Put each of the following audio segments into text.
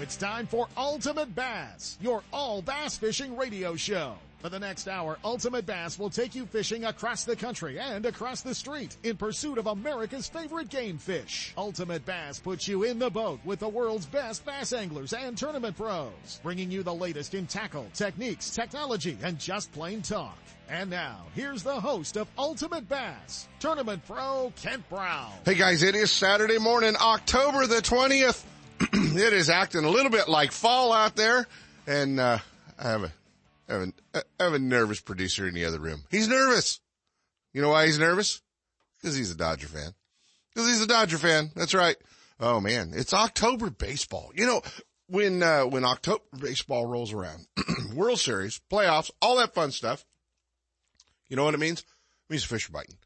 it's time for Ultimate Bass, your all bass fishing radio show. For the next hour, Ultimate Bass will take you fishing across the country and across the street in pursuit of America's favorite game fish. Ultimate Bass puts you in the boat with the world's best bass anglers and tournament pros, bringing you the latest in tackle, techniques, technology, and just plain talk. And now, here's the host of Ultimate Bass, Tournament Pro Kent Brown. Hey guys, it is Saturday morning, October the 20th. it is acting a little bit like fall out there, and uh, I have a, I have, a, I have a nervous producer in the other room. He's nervous. You know why he's nervous? Because he's a Dodger fan. Because he's a Dodger fan. That's right. Oh man, it's October baseball. You know, when uh, when October baseball rolls around, World Series, playoffs, all that fun stuff. You know what it means? It means fish are biting.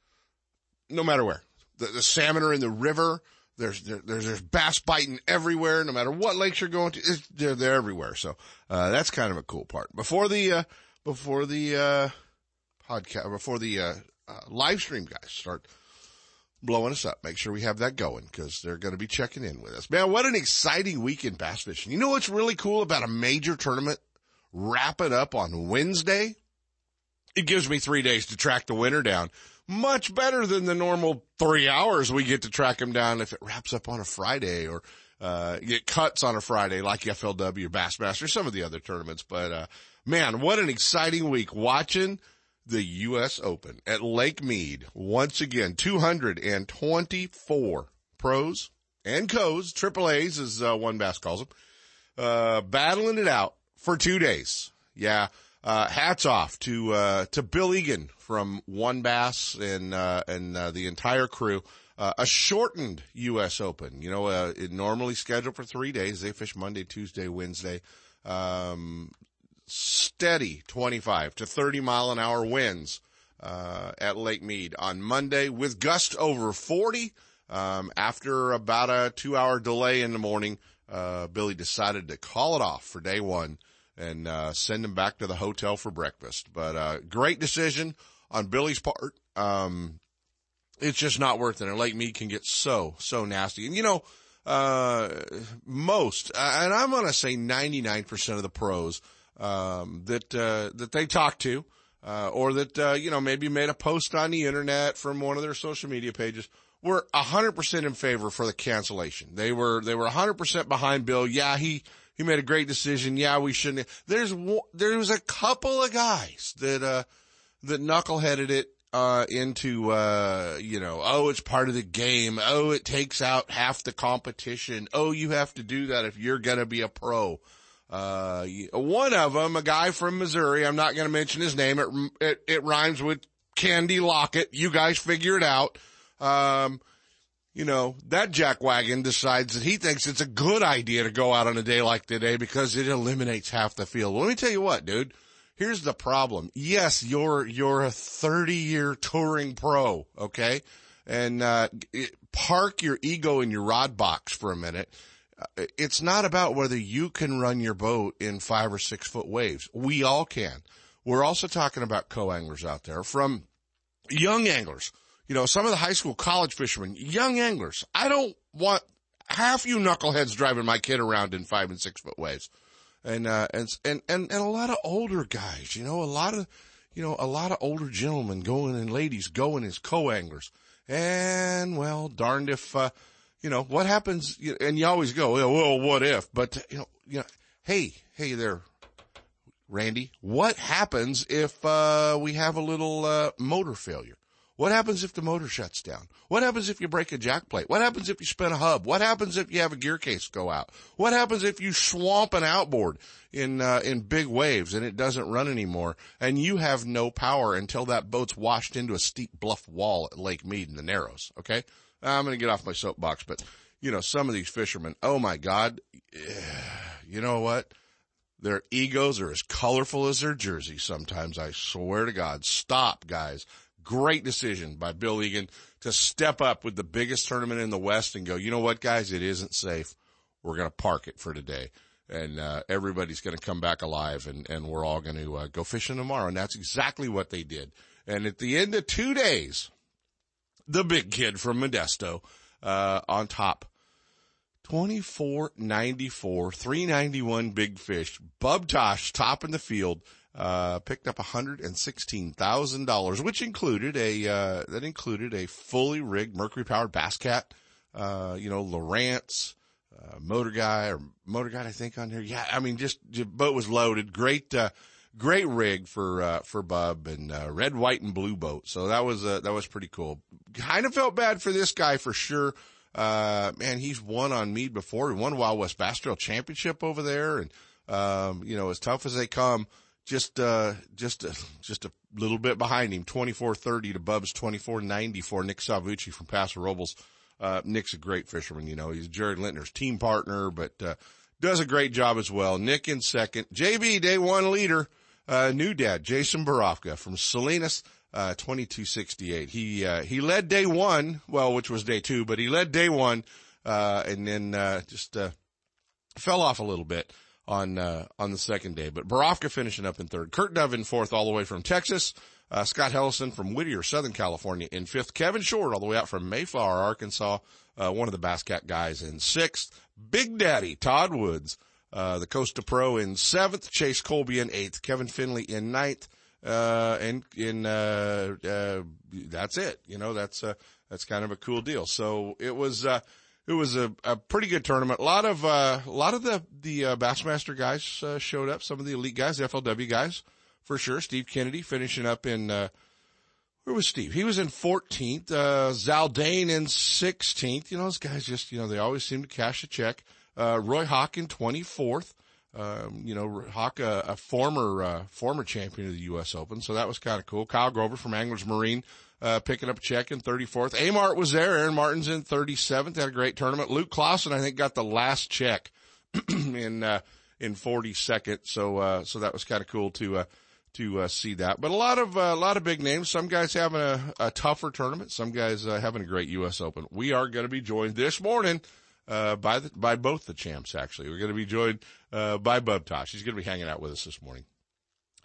No matter where. The, the salmon are in the river. There's, there, there's, there's bass biting everywhere, no matter what lakes you're going to, they're, they're everywhere. So, uh, that's kind of a cool part. Before the, uh, before the, uh, podcast, before the, uh, uh, live stream guys start blowing us up, make sure we have that going because they're going to be checking in with us. Man, what an exciting week in bass fishing. You know what's really cool about a major tournament wrapping up on Wednesday? It gives me three days to track the winner down much better than the normal three hours we get to track them down if it wraps up on a Friday or, uh, cuts on a Friday like FLW, Bassmaster, some of the other tournaments. But, uh, man, what an exciting week watching the U.S. Open at Lake Mead. Once again, 224 pros and co's, triple A's as uh, one bass calls them, uh, battling it out for two days. Yeah. Uh, hats off to, uh, to Bill Egan from One Bass and, uh, and, uh, the entire crew. Uh, a shortened U.S. Open, you know, uh, it normally scheduled for three days. They fish Monday, Tuesday, Wednesday. Um, steady 25 to 30 mile an hour winds, uh, at Lake Mead on Monday with gust over 40. Um, after about a two hour delay in the morning, uh, Billy decided to call it off for day one and uh, send him back to the hotel for breakfast. But uh, great decision on Billy's part. Um, it's just not worth it. And Lake Mead can get so so nasty. And you know, uh, most, and I'm to say 99% of the pros um, that uh, that they talk to. Uh, or that, uh, you know, maybe made a post on the internet from one of their social media pages were 100% in favor for the cancellation. They were, they were 100% behind Bill. Yeah, he, he made a great decision. Yeah, we shouldn't. There's there was a couple of guys that uh that knuckleheaded it uh into uh you know oh it's part of the game oh it takes out half the competition oh you have to do that if you're gonna be a pro. Uh, one of them, a guy from Missouri, I'm not going to mention his name. It, it, it rhymes with Candy Lockett. You guys figure it out. Um, you know, that jackwagon decides that he thinks it's a good idea to go out on a day like today because it eliminates half the field. Well, let me tell you what, dude. Here's the problem. Yes, you're, you're a 30 year touring pro, okay? And, uh, it, park your ego in your rod box for a minute. Uh, it's not about whether you can run your boat in five or six foot waves. We all can. We're also talking about co-anglers out there from young anglers you know, some of the high school, college fishermen, young anglers. I don't want half you knuckleheads driving my kid around in five and six foot waves. And, uh, and, and, and, and a lot of older guys, you know, a lot of, you know, a lot of older gentlemen going and ladies going as co-anglers. And well, darned if, uh, you know, what happens, and you always go, well, what if, but, you know, you know, hey, hey there, Randy, what happens if, uh, we have a little, uh, motor failure? What happens if the motor shuts down? What happens if you break a jack plate? What happens if you spin a hub? What happens if you have a gear case go out? What happens if you swamp an outboard in uh, in big waves and it doesn't run anymore and you have no power until that boat's washed into a steep bluff wall at Lake Mead in the Narrows, okay? I'm going to get off my soapbox, but you know, some of these fishermen, oh my god, you know what? Their egos are as colorful as their jerseys sometimes. I swear to God. Stop, guys. Great decision by Bill Egan to step up with the biggest tournament in the West and go, you know what, guys, it isn't safe. We're going to park it for today. And, uh, everybody's going to come back alive and, and we're all going to, uh, go fishing tomorrow. And that's exactly what they did. And at the end of two days, the big kid from Modesto, uh, on top. 2494, 391 big fish. Bub Tosh, top in the field, uh, picked up $116,000, which included a, uh, that included a fully rigged Mercury powered Bass Cat, uh, you know, Lowrance, uh, motor guy or motor guy, I think on there. Yeah. I mean, just, the boat was loaded. Great, uh, great rig for, uh, for Bub and, uh, red, white and blue boat. So that was, uh, that was pretty cool. Kind of felt bad for this guy for sure. Uh, man, he's won on Mead before. He won Wild West Bass Trail Championship over there. And, um, you know, as tough as they come, just, uh, just, uh, just a little bit behind him, 2430 to Bub's 2494, Nick Salvucci from Paso Robles. Uh, Nick's a great fisherman, you know, he's Jared Lintner's team partner, but, uh, does a great job as well. Nick in second. JB, day one leader, uh, new dad, Jason Borofka from Salinas uh, 2268. He, uh, he led day one, well, which was day two, but he led day one, uh, and then, uh, just, uh, fell off a little bit on, uh, on the second day, but Borofka finishing up in third. Kurt Dove in fourth all the way from Texas. Uh, Scott Hellison from Whittier, Southern California in fifth. Kevin Short all the way out from Mayflower, Arkansas. Uh, one of the Bass Cat guys in sixth. Big Daddy Todd Woods, uh, the Costa Pro in seventh. Chase Colby in eighth. Kevin Finley in ninth uh, and in uh, uh, that's it. You know, that's uh, that's kind of a cool deal. So it was uh, it was a, a pretty good tournament. A lot of uh, a lot of the the uh, Bassmaster guys uh, showed up. Some of the elite guys, the FLW guys, for sure. Steve Kennedy finishing up in. Uh, where was Steve? He was in 14th, uh, Zaldain in 16th. You know, those guys just, you know, they always seem to cash a check. Uh, Roy Hawk in 24th. Um, you know, Hawk, a, a former, uh, former champion of the U.S. Open. So that was kind of cool. Kyle Grover from Anglers Marine, uh, picking up a check in 34th. Amart was there. Aaron Martens in 37th. Had a great tournament. Luke Clausen, I think, got the last check in, uh, in 42nd. So, uh, so that was kind of cool to, uh, to uh, see that. But a lot of uh, a lot of big names. Some guys having a, a tougher tournament. Some guys uh, having a great U.S. Open. We are going to be joined this morning uh, by the, by both the champs. Actually, we're going to be joined uh, by Bub Tosh. He's going to be hanging out with us this morning.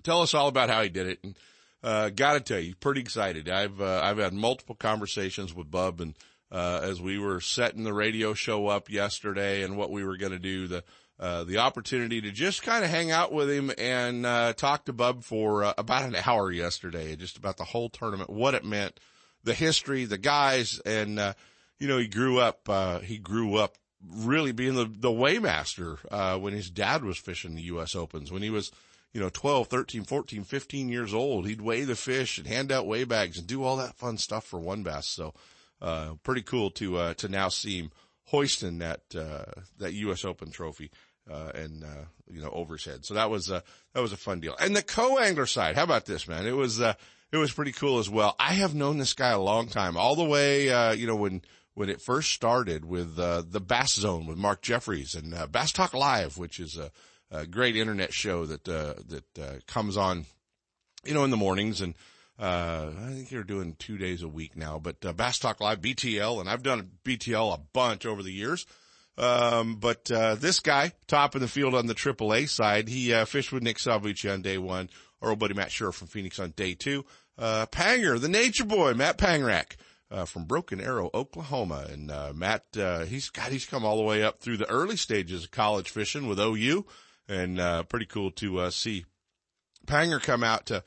Tell us all about how he did it, and uh, got to tell you, pretty excited. I've uh, I've had multiple conversations with Bub, and uh, as we were setting the radio show up yesterday, and what we were going to do, the uh, the opportunity to just kind of hang out with him and uh, talk to Bub for uh, about an hour yesterday, just about the whole tournament, what it meant, the history, the guys, and uh, you know, he grew up, uh, he grew up really being the, the weighmaster, uh, when his dad was fishing the U.S. Opens. When he was, you know, 12, 13, 14, 15 years old, he'd weigh the fish and hand out weigh bags and do all that fun stuff for one Bass. So, uh, pretty cool to, uh, to now see him hoisting that, uh, that U.S. Open trophy. Uh, and, uh, you know, over his head. So that was, uh, that was a fun deal. And the co-angler side, how about this, man? It was, uh, it was pretty cool as well. I have known this guy a long time, all the way, uh, you know, when, when it first started with uh, the Bass Zone with Mark Jeffries and uh, Bass Talk Live, which is a, a great internet show that uh, that uh, comes on, you know, in the mornings. And uh, I think you're doing two days a week now. But uh, Bass Talk Live, BTL, and I've done BTL a bunch over the years. Um, but this guy, top of the field on the AAA side, he fished with Nick Salvucci on day one. Our old buddy Matt Schurer from Phoenix on day two. Panger, the nature boy, Matt Pangrac uh, from Broken Arrow, Oklahoma. And, uh, Matt, uh, he's got, he's come all the way up through the early stages of college fishing with OU and, uh, pretty cool to, uh, see Panger come out to,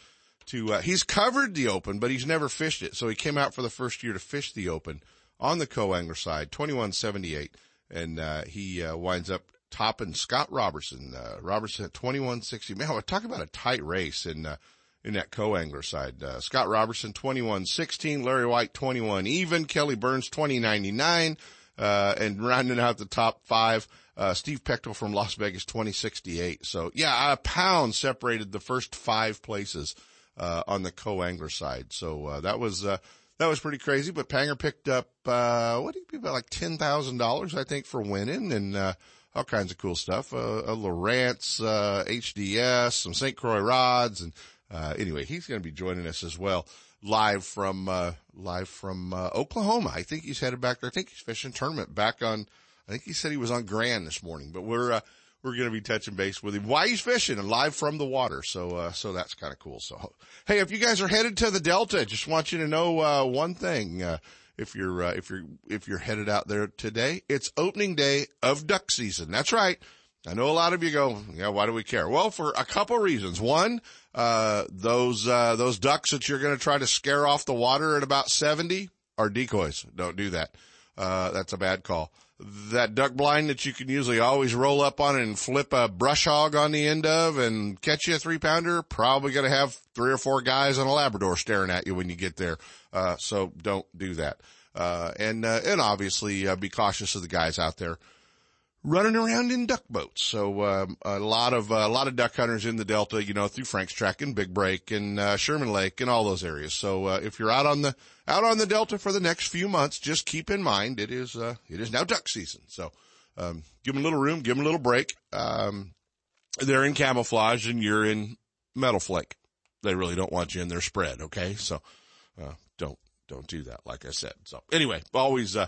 to, uh, he's covered the open, but he's never fished it. So he came out for the first year to fish the open on the co-angler side, 2178. And, uh, he, uh, winds up topping Scott Robertson, uh, Robertson at 2160. Man, we're talking about a tight race uh, in that co-angler side. Scott Robertson, 21-16, Larry White, 21 even, Kelly Burns, 20-99, uh, and rounding out the top five, uh, Steve Pechtel from Las Vegas, 2068. So yeah, a pound separated the first five places, uh, on the co-angler side. So, uh, that was, uh, that was pretty crazy, but Panger picked up, uh, what do you be about like $10,000, I think, for winning and, uh, all kinds of cool stuff. Uh, a Lowrance, uh, HDS, some St. Croix rods and, uh, anyway, he's going to be joining us as well, live from uh, live from uh, Oklahoma. I think he's headed back there. I think he's fishing tournament back on. I think he said he was on Grand this morning, but we're uh, we're going to be touching base with him while he's fishing and live from the water. So uh, so that's kind of cool. So hey, if you guys are headed to the Delta, just want you to know uh, one thing. if you're uh, if you're if you're headed out there today. It's opening day of duck season. That's right. I know a lot of you go, yeah, why do we care? Well, for a couple reasons. One, uh, those uh, those ducks that you're going to try to scare off the water at about 70 are decoys. Don't do that. Uh, that's a bad call. That duck blind that you can usually always roll up on and flip a brush hog on the end of and catch you a three pounder, probably going to have three or four guys on a Labrador staring at you when you get there. Uh, so don't do that. Uh, and, uh, and obviously, uh, be cautious of the guys out there running around in duck boats. So, um, a lot of, uh, a lot of duck hunters in the Delta, you know, through Franks Tract and Big Break and, uh, Sherman Lake and all those areas. So, uh, if you're out on the, out on the Delta for the next few months, just keep in mind it is, uh, it is now duck season. So, um, give them a little room, give them a little break. Um, they're in camouflage and you're in metal flake. They really don't want you in their spread. Okay. So, uh, don't, don't do that. Like I said. So anyway, always, uh,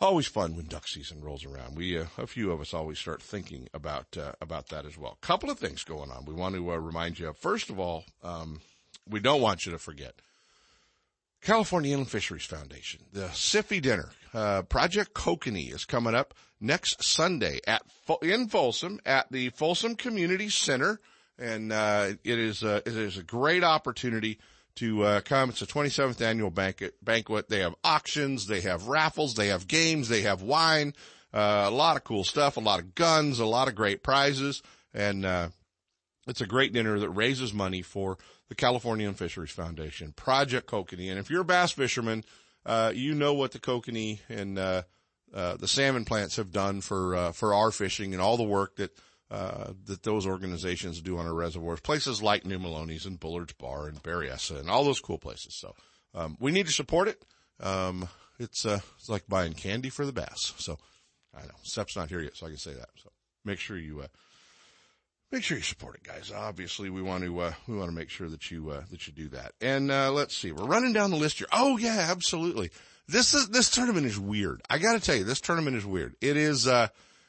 always fun when duck season rolls around. We, uh, a few of us always start thinking about, uh, about that as well. Couple of things going on. We want to uh, remind you of, first of all, um, we don't want you to forget California Inland Fisheries Foundation, the SIFI dinner, uh, Project Kokanee is coming up next Sunday at, in Folsom at the Folsom Community Center. And, uh, it is, it is a great opportunity to uh, come. It's a 27th annual banquet. Banquet. They have auctions, they have raffles, they have games, they have wine, uh, a lot of cool stuff, a lot of guns, a lot of great prizes, and uh, it's a great dinner that raises money for the California Fisheries Foundation, Project Kokanee. And if you're a bass fisherman, uh, you know what the kokanee and uh, uh, the salmon plants have done for uh for our fishing and all the work that uh, that those organizations do on our reservoirs. Places like New Melones and Bullard's Bar and Berryessa and all those cool places. So, um, we need to support it. Um, it's, uh, it's like buying candy for the bass. So, I know. Sep's not here yet, so I can say that. So, make sure you, uh, make sure you support it, guys. Obviously, we want to, uh, we want to make sure that you, uh, that you do that. And, uh, let's see. We're running down the list here. Oh, yeah, absolutely. This is, this tournament is weird. I gotta tell you, this tournament is weird. It is, uh,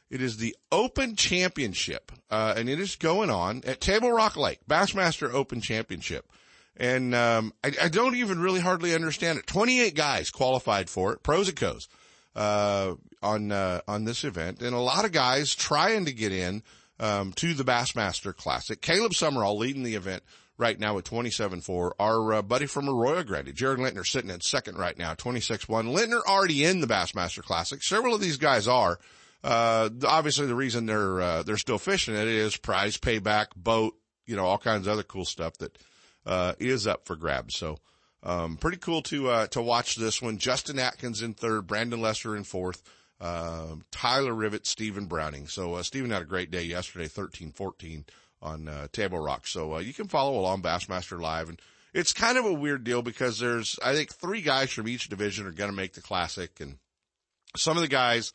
it is the Open Championship, uh, and it is going on at Table Rock Lake, Bassmaster Open Championship. And, um, I, I, don't even really hardly understand it. 28 guys qualified for it, pros and cos, uh, on, uh, on this event. And a lot of guys trying to get in, um, to the Bassmaster Classic. Caleb Sumrall leading the event right now at 27-4. Our uh, buddy from Arroyo Grande, Jared Lintner, sitting in second right now, 26-1. Lintner already in the Bassmaster Classic. Several of these guys are. Uh, obviously the reason they're, uh, they're still fishing it is prize payback, boat, you know, all kinds of other cool stuff that, uh, is up for grabs. So, um, pretty cool to, uh, to watch this one. Justin Atkins in third, Brandon Lester in fourth, um, Tyler Rivet, Stephen Browning. So, uh, Stephen had a great day yesterday, 13, 14 on, uh, Table Rock. So, uh, you can follow along Bassmaster Live and, it's kind of a weird deal because there's, I think three guys from each division are going to make the classic and some of the guys,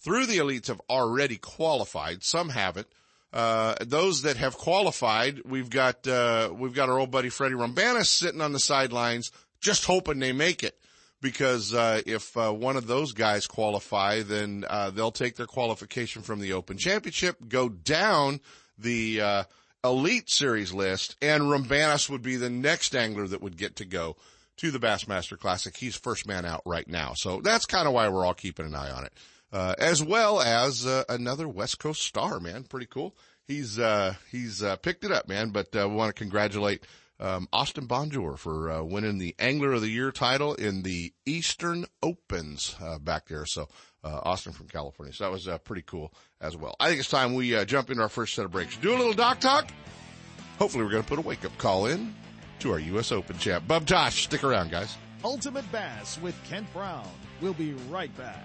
through the elites have already qualified. Some haven't. Uh, those that have qualified, we've got, uh, we've got our old buddy Freddie Roumbanis sitting on the sidelines, just hoping they make it. Because, uh, if, uh, one of those guys qualify, then, uh, they'll take their qualification from the Open Championship, go down the, uh, Elite Series list, and Roumbanis would be the next angler that would get to go to the Bassmaster Classic. He's first man out right now. So that's kind of why we're all keeping an eye on it uh, as well as uh, another West Coast star, man. Pretty cool. He's uh, he's uh, picked it up, man. But uh, we want to congratulate um, Austin Bonjour for uh, winning the Angler of the Year title in the Eastern Opens back there. So Austin from California. So that was pretty cool as well. I think it's time we jump into our first set of breaks. Do a little dock talk. Hopefully, we're going to put a wake up call in to our U.S. Open champ, Bub Tosh. Stick around, guys. Ultimate Bass with Kent Brown. We'll be right back.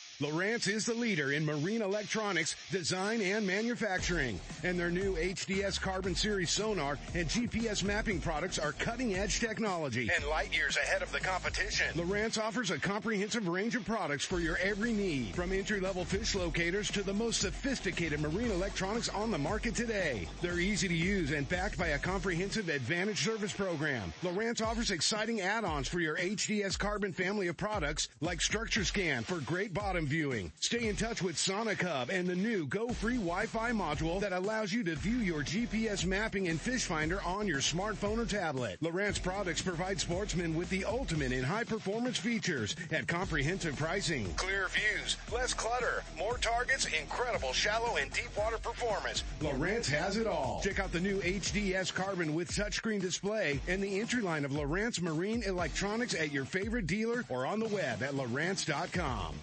Lowrance is the leader in marine electronics, design, and manufacturing. And their new HDS Carbon Series sonar and GPS mapping products are cutting edge technology and light years ahead of the competition. Lowrance offers a comprehensive range of products for your every need, from entry-level fish locators to the most sophisticated marine electronics on the market today. They're easy to use and backed by a comprehensive advantage service program. Lowrance offers exciting add-ons for your HDS Carbon family of products like Structure Scan for great bottom viewing. Stay in touch with Sonic Hub and the new Go Free Wi-Fi module that allows you to view your GPS mapping and fish finder on your smartphone or tablet. Lowrance products provide sportsmen with the ultimate in high performance features at comprehensive pricing. Clear views, less clutter, more targets, incredible shallow and deep water performance. Lowrance has it all. Check out the new HDS Carbon with touchscreen display and the entry line of Lowrance Marine Electronics at your favorite dealer or on the web at Lowrance.com.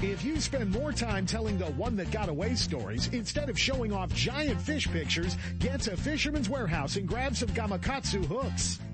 If you spend more time telling the one that got away stories instead of showing off giant fish pictures, get to Fisherman's Warehouse and grab some Gamakatsu hooks.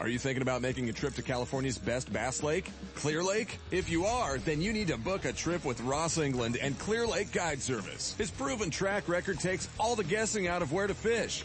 Are you thinking about making a trip to California's best bass lake, Clear Lake? If you are, then you need to book a trip with Ross England and Clear Lake Guide Service. His proven track record takes all the guessing out of where to fish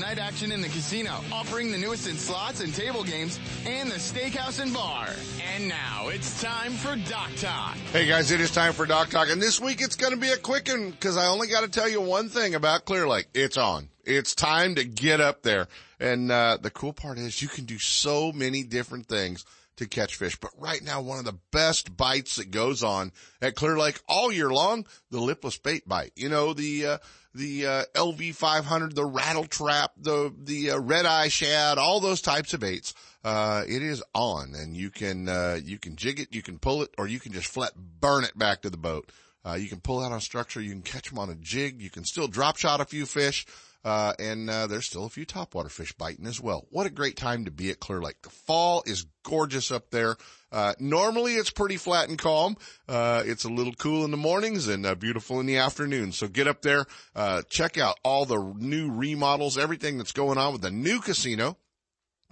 night action in the casino, offering the newest in slots and table games, and the steakhouse and bar. And now it's time for Dock Talk. Hey guys, it is time for Dock Talk, and this week it's going to be a quick one because I only got to tell you one thing about Clear Lake. It's on. It's time to get up there. And uh, the cool part is you can do so many different things to catch fish. But right now, one of the best bites that goes on at Clear Lake all year long, the lipless bait bite. You know, the, uh, the, uh, LV500, the rattle trap, the, the, uh, red eye shad, all those types of baits. Uh, it is on and you can, uh, you can jig it, you can pull it, or you can just flat burn it back to the boat. Uh, you can pull out on structure, you can catch them on a jig, you can still drop shot a few fish. Uh, and, uh, there's still a few topwater fish biting as well. What a great time to be at Clear Lake. The fall is gorgeous up there. Uh, normally it's pretty flat and calm. Uh, it's a little cool in the mornings and uh, beautiful in the afternoon. So get up there, uh, check out all the new remodels, everything that's going on with the new casino,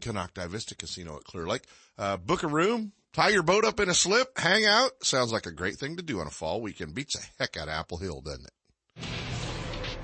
Konocti Vista Casino at Clear Lake. Uh, book a room, tie your boat up in a slip, hang out. Sounds like a great thing to do on a fall weekend. Beats the heck out of Apple Hill, doesn't it?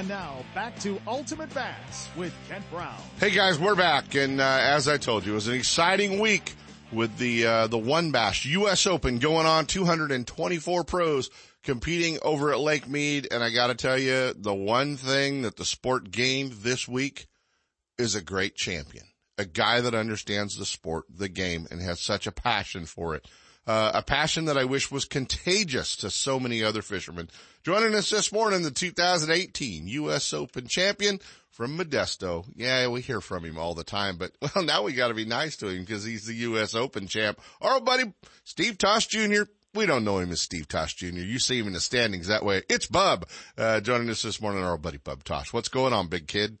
And now back to Ultimate Bass with Kent Brown. Hey guys, we're back, and uh, as I told you, it was an exciting week with the uh, the One Bass U.S. Open going on. 224 pros competing over at Lake Mead, and I got to tell you, the one thing that the sport gained this week is a great champion, a guy that understands the sport, the game, and has such a passion for it. Uh, a passion that I wish was contagious to so many other fishermen. Joining us this morning, the 2018 U.S. Open champion from Modesto. Yeah, we hear from him all the time, but well, now we got to be nice to him because he's the U.S. Open champ. Our old buddy, Steve Tosh Jr. We don't know him as Steve Tosh Jr. You see him in the standings that way. It's Bub, uh, joining us this morning, our old buddy Bub Tosh. What's going on, big kid?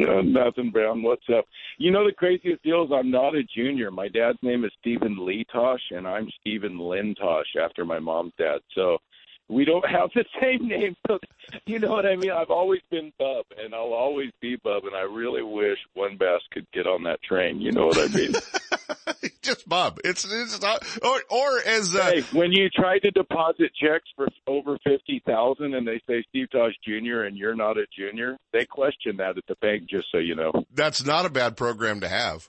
Uh, nothing, Brown. What's up? You know the craziest deal is I'm not a junior. My dad's name is Stephen Lee Tosh, and I'm Stephen Lynn Tosh after my mom's dad. So we don't have the same name. So, you know what I mean? I've always been Bub, and I'll always be Bub, and I really wish One Bass could get on that train. You know what I mean? Just Bob. It's, it's not, or, or as, uh, hey, when you try to deposit checks for over 50000 and they say Steve Tosh Jr. and you're not a junior, they question that at the bank, just so you know. that's not a bad program to have.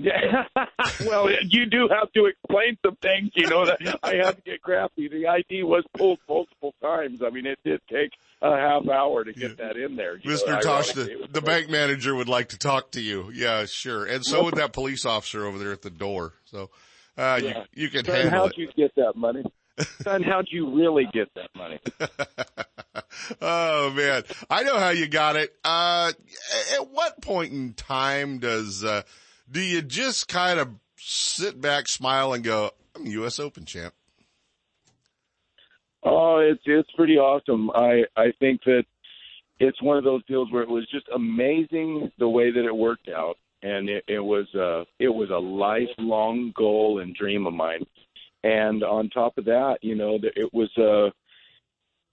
Yeah. well, you do have to explain some things. You know that I have to get crafty. The ID was pulled multiple times. I mean, it did take a half hour to get that in there. you know, Mr. Tosh, the, the bank manager would like to talk to you. Yeah, sure. And so would that police officer over there at the door. So, uh, Yeah. you, you can Son, handle how'd it. you get that money? Son, how'd you really get that money? oh man, I know how you got it. Uh, at what point in time does, uh, do you just kind of sit back, smile and go, I'm U.S. Open champ? Oh, it's it's pretty awesome. I I think that it's one of those deals where it was just amazing the way that it worked out, and it, it was uh it was a lifelong goal and dream of mine. And on top of that, you know, it was uh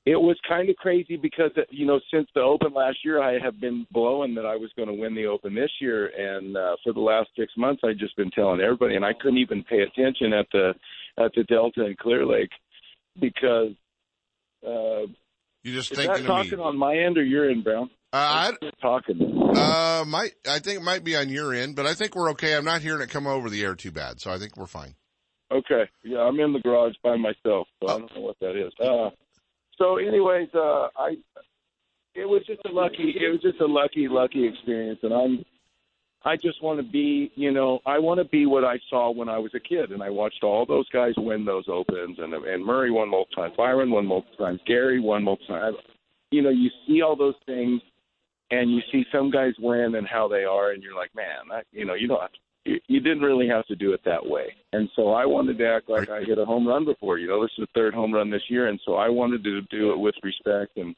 it was kind of crazy because you know since the Open last year, I have been blowing that I was going to win the Open this year, and uh, for the last six months, I've just been telling everybody, and I couldn't even pay attention at the at the Delta and Clear Lake because uh, You just is thinking that talking on my end or your end, Brown? Uh, You're talking. I, uh, might, I think it might be on your end, but I think we're okay. I'm not hearing it come over the air too bad. So I think we're fine. Okay, yeah, I'm in the garage by myself, so I don't know what that is. Uh, so, anyways, uh, I it was just a lucky, it was just a lucky, lucky experience, and I'm. I just want to be, you know, I want to be what I saw when I was a kid, and I watched all those guys win those opens, and and Murray won multiple times, Byron won multiple times, Gary won multiple times. You know, you see all those things, and you see some guys win and how they are, and you're like, man, that, you know, you don't you, you didn't really have to do it that way. And so I wanted to act like I hit a home run before. You know, this is the third home run this year, and so I wanted to do it with respect and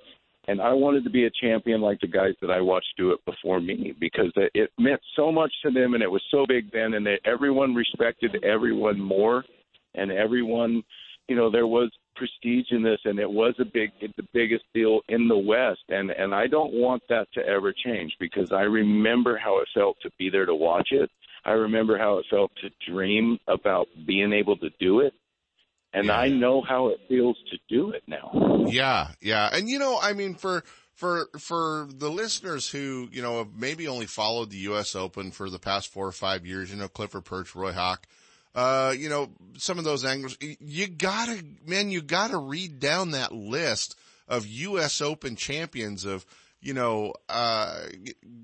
and I wanted to be a champion like the guys that I watched do it before me because it, meant so much to them and it was so big then and that everyone respected everyone more and everyone you know there was prestige in this and it was a big the biggest deal in the west. And and I don't want that to ever change because I remember how it felt to be there to watch it. I remember how it felt to dream about being able to do it and I know how it feels to do it now Yeah, yeah. And you know, I mean, for, for, for the listeners who, you know, have maybe only followed the U.S. Open for the past four or five years, you know, Clifford Pirch, Roy Hawk, uh, you know, some of those anglers, you gotta, man, you gotta read down that list of U.S. Open champions of, you know, uh,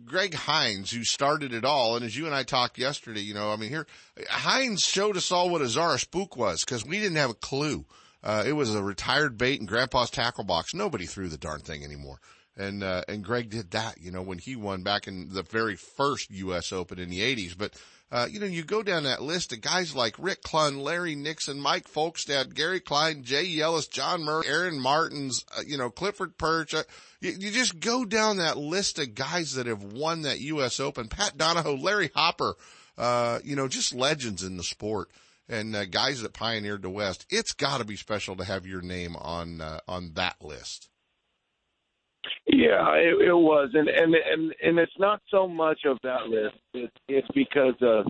Greg Hines, who started it all. And as you and I talked yesterday, you know, I mean, here, Hines showed us all what a Zara spook was because we didn't have a clue. Uh, it was a retired bait in grandpa's tackle box. Nobody threw the darn thing anymore. And, uh, and Greg did that, you know, when he won back in the very first U.S. Open in the 80s. But, uh, you know, you go down that list of guys like Rick Clunn, Larry Nixon, Mike Folkestad, Gary Klein, Jay Yelas, John Murray, Aaron Martens, uh, you know, Clifford Pirch. Uh, you, you, just go down that list of guys that have won that U.S. Open. Pat Donahoe, Larry Hopper, uh, you know, just legends in the sport and uh, guys that pioneered the West. It's got to be special to have your name on uh, on that list. Yeah, it, it was, and and and and it's not so much of that list. It's it's because uh,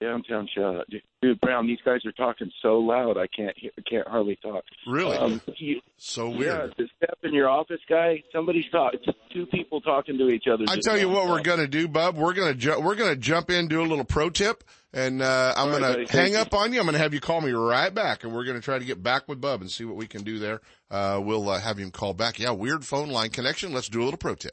downtown shut dude Brown. These guys are talking so loud, I can't hear, can't hardly talk. Really? Um, you, so weird. Yeah, the step in your office guy. Somebody's talking. Two people talking to each other. I tell you what, we're gonna do, Bub. We're gonna ju- we're gonna jump in, do a little pro tip, and uh, I'm All gonna right, hang up on you. I'm gonna have you call me right back, and we're gonna try to get back with Bub and see what we can do there. Uh, we'll uh, have him call back. Yeah, weird phone line connection. Let's do a little pro tip.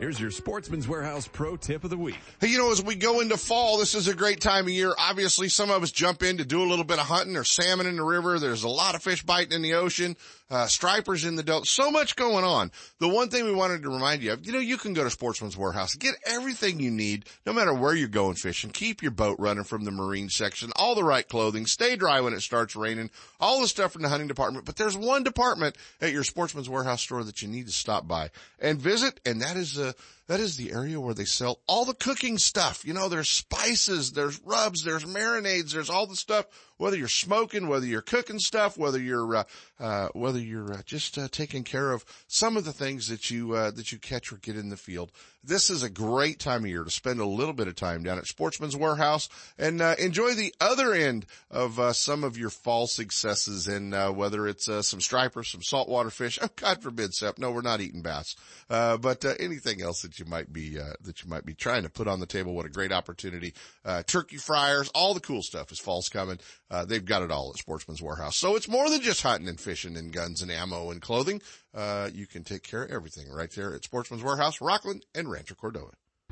Here's your Sportsman's Warehouse Pro Tip of the Week. Hey, you know, as we go into fall, this is a great time of year. Obviously, some of us jump in to do a little bit of hunting or salmon in the river. There's a lot of fish biting in the ocean, uh, stripers in the Delta. So much going on. The one thing we wanted to remind you of, you know, you can go to Sportsman's Warehouse, get everything you need, no matter where you're going fishing. Keep your boat running from the marine section, all the right clothing, stay dry when it starts raining, all the stuff from the hunting department. But there's one department at your Sportsman's Warehouse store that you need to stop by and visit, and that is, uh, that is the area where they sell all the cooking stuff. You know, there's spices, there's rubs, there's marinades, there's all the stuff. Whether you're smoking, whether you're cooking stuff, whether you're uh, uh, whether you're uh, just uh, taking care of some of the things that you uh, that you catch or get in the field, this is a great time of year to spend a little bit of time down at Sportsman's Warehouse and uh, enjoy the other end of some of your fall successes. And whether it's some stripers, some saltwater fish, oh God forbid, Sep, no, we're not eating bass, uh, but anything else that might be uh, that you might be trying to put on the table. What a great opportunity! Uh, turkey fryers, all the cool stuff is fall's coming. Uh, they've got it all at Sportsman's Warehouse. So it's more than just hunting and fishing and guns and ammo and clothing. Uh, you can take care of everything right there at Sportsman's Warehouse, Rocklin and Rancho Cordova.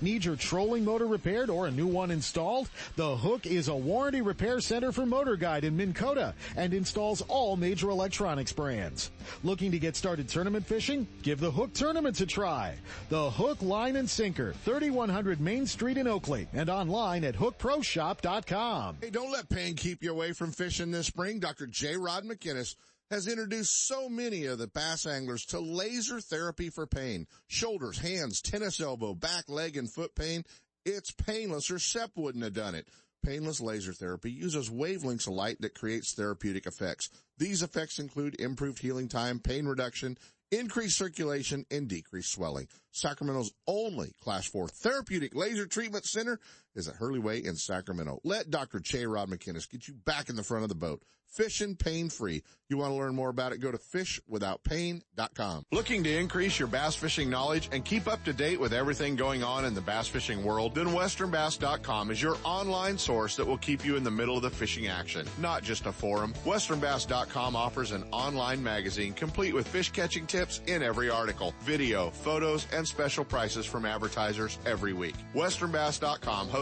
Need your trolling motor repaired or a new one installed? The Hook is a warranty repair center for Motor Guide in Minn Kota and installs all major electronics brands. Looking to get started tournament fishing? Give the Hook tournaments a try. The Hook Line and Sinker, 3100 Main Street in Oakley and online at hookproshop.com. Hey, don't let pain keep you away from fishing this spring. Dr. J. Rod McInnes has introduced so many of the bass anglers to laser therapy for pain. Shoulders, hands, tennis elbow, back, leg, and foot pain. It's painless or Sep wouldn't have done it. Painless laser therapy uses wavelengths of light that creates therapeutic effects. These effects include improved healing time, pain reduction, increased circulation, and decreased swelling. Sacramento's only Class 4 therapeutic laser treatment center is at Hurley Way in Sacramento. Let Dr. Che Rod McInnes get you back in the front of the boat. Fishing pain free. You want to learn more about it? Go to fishwithoutpain.com. Looking to increase your bass fishing knowledge and keep up to date with everything going on in the bass fishing world? Then westernbass.com is your online source that will keep you in the middle of the fishing action, not just a forum. Westernbass.com offers an online magazine complete with fish catching tips in every article, video, photos, and special prices from advertisers every week. Westernbass.com hosts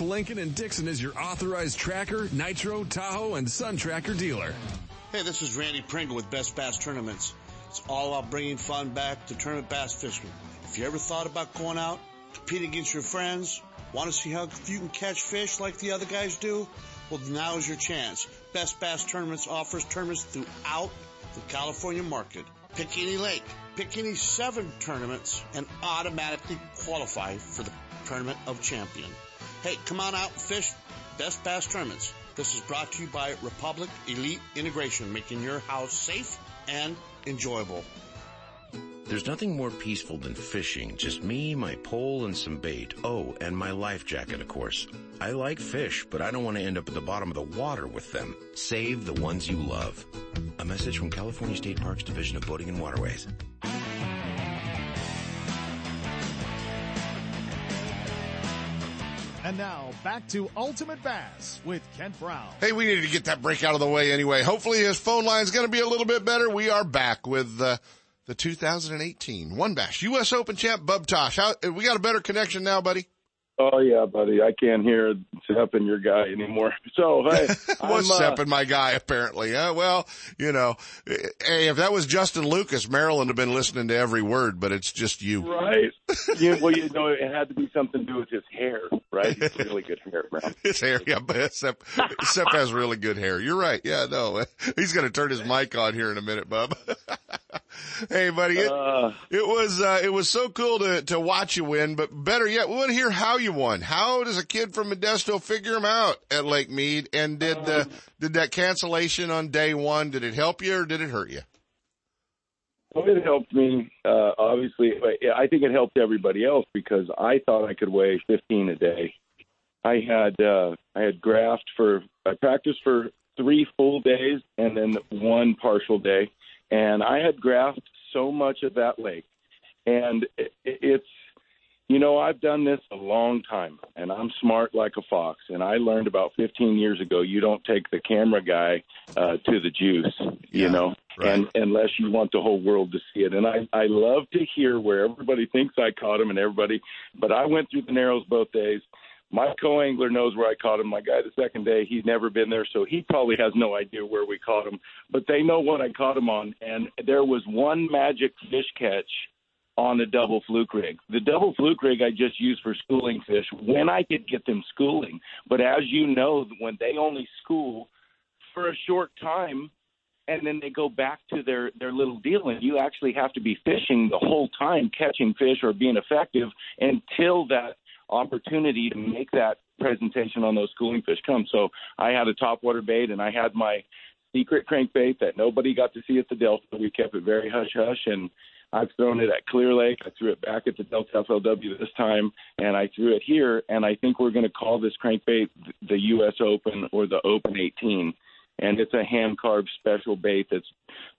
Lincoln and Dixon is your authorized tracker, nitro, Tahoe, and Sun Tracker dealer. Hey, this is Randy Pringle with Best Bass Tournaments. It's all about bringing fun back to tournament bass fishing. If you ever thought about going out, compete against your friends, want to see how you can catch fish like the other guys do? Well, now is your chance. Best Bass Tournaments offers tournaments throughout the California market. Pick any lake, pick any seven tournaments, and automatically qualify for the Tournament of Champion. Hey, come on out and fish Best Bass Tournaments. This is brought to you by Republic Elite Integration, making your house safe and enjoyable. There's nothing more peaceful than fishing. Just me, my pole, and some bait. Oh, and my life jacket, of course. I like fish, but I don't want to end up at the bottom of the water with them. Save the ones you love. A message from California State Parks Division of Boating and Waterways. And now back to Ultimate Bass with Kent Brown. Hey, we needed to get that break out of the way anyway. Hopefully his phone line's going to be a little bit better. We are back with uh, the 2018 One Bass U.S. Open champ Bub Tosh. How, we got a better connection now, buddy. Oh yeah, buddy. I can't hear Sep and your guy anymore. So hey, What's uh, Sep and my guy apparently? Huh? Well, you know, hey, if that was Justin Lucas, Maryland have been listening to every word, but it's just you. right. you, well, you know, it had to be something to do with his hair, right? He's really good hair, Brown. His hair, yeah, but Sep, Sep has really good hair. You're right. Yeah, no, eh, he's going to turn his mic on here in a minute, bub. Hey, buddy, it, Uh, it was, uh, it was so cool to, to watch you win, but better yet, we want to hear how you won. How does a kid from Modesto figure him out at Lake Mead? And did, uh, did that cancellation on day one, did it help you or did it hurt you? Well, it helped me, uh, obviously. but I think it helped everybody else because I thought I could weigh 15 a day. I had, uh, I had graft for, I practiced for three full days and then one partial day. And I had graft so much of that lake. And it, it's, you know, I've done this a long time and I'm smart like a fox. And I learned about 15 years ago, you don't take the camera guy, uh, to the juice, you Yeah, know, right. and unless you want the whole world to see it. And I, I love to hear where everybody thinks I caught him and everybody, but I went through the narrows both days. My co-angler knows where I caught him. My guy the second day, he's never been there, so he probably has no idea where we caught him. But they know what I caught him on, and there was one magic fish catch on the double fluke rig. The double fluke rig I just used for schooling fish when I could get them schooling. But as you know, when they only school for a short time and then they go back to their their little deal and you actually have to be fishing the whole time catching fish or being effective until that opportunity to make that presentation on those schooling fish come. So I had a topwater bait and I had my secret crankbait that nobody got to see at the Delta. We kept it very hush hush and I've thrown it at Clear Lake. I threw it back at the Delta FLW this time, and I threw it here. And I think we're going to call this crankbait the U.S. Open or the Open 18. And it's a hand carved special bait that's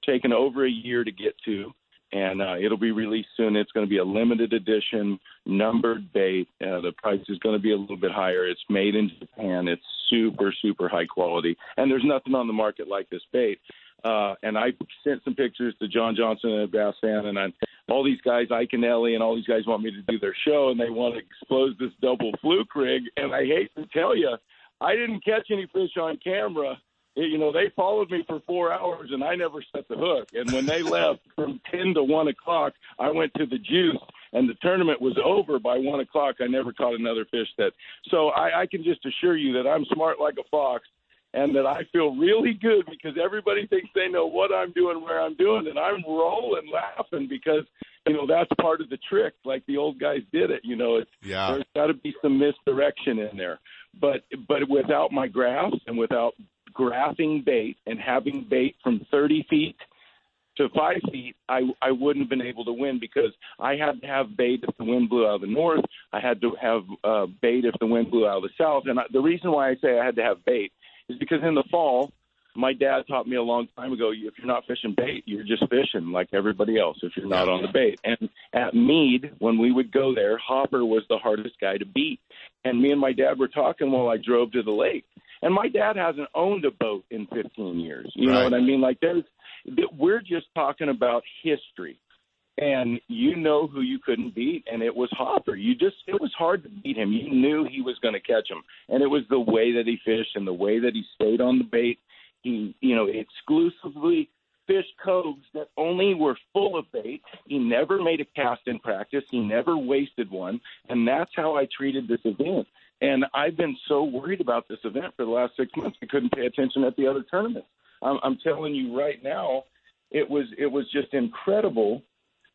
taken over a year to get to. And uh, it'll be released soon. It's going to be a limited edition numbered bait. Uh, the price is going to be a little bit higher. It's made in Japan. It's super super high quality, and there's nothing on the market like this bait. Uh, and I sent some pictures to John Johnson and Bass Fan, and I, all these guys, Ellie, and all these guys want me to do their show, and they want to expose this double fluke rig. And I hate to tell you, I didn't catch any fish on camera. You know, they followed me for four hours, and I never set the hook. And when they left from ten to one o'clock, I went to the juice, and the tournament was over by one o'clock. I never caught another fish that. So I, I can just assure you that I'm smart like a fox and that I feel really good because everybody thinks they know what I'm doing, where I'm doing, and I'm rolling laughing because you know that's part of the trick. Like the old guys did it. You know, it's Yeah. there's got to be some misdirection in there. But but without my graphs and without graphing bait and having bait from 30 feet to five feet, I I wouldn't have been able to win because I had to have bait if the wind blew out of the north. I had to have uh, bait if the wind blew out of the south. And I, the reason why I say I had to have bait is because in the fall, my dad taught me a long time ago: if you're not fishing bait, you're just fishing like everybody else. If you're not on the bait, and at Mead, when we would go there, Hopper was the hardest guy to beat. And me and my dad were talking while I drove to the lake. And my dad hasn't owned a boat in 15 years. You know what I mean? Like there's, we're just talking about history. And you know who you couldn't beat, and it was Hopper. You just, it was hard to beat him. You knew he was going to catch him. And it was the way that he fished and the way that he stayed on the bait. He, you know, exclusively fished coves that only were full of bait. He never made a cast in practice. He never wasted one. And that's how I treated this event. And I've been so worried about this event for the last six months, I couldn't pay attention at the other tournaments. I'm, I'm telling you right now, it was it was just incredible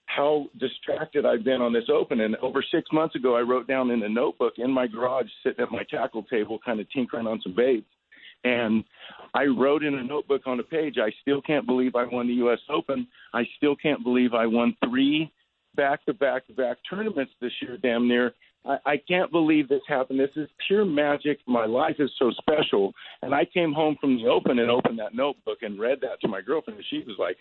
how distracted I've been on this open. And over six months ago, I wrote down in a notebook in my garage, sitting at my tackle table, kind of tinkering on some baits. And I wrote in a notebook on a page, I still can't believe I won the U.S. Open. I still can't believe I won three back to back to back tournaments this year, damn near. I, I can't believe this happened. This is pure magic. My life is so special. And I came home from the Open and opened that notebook and read that to my girlfriend, and she was like,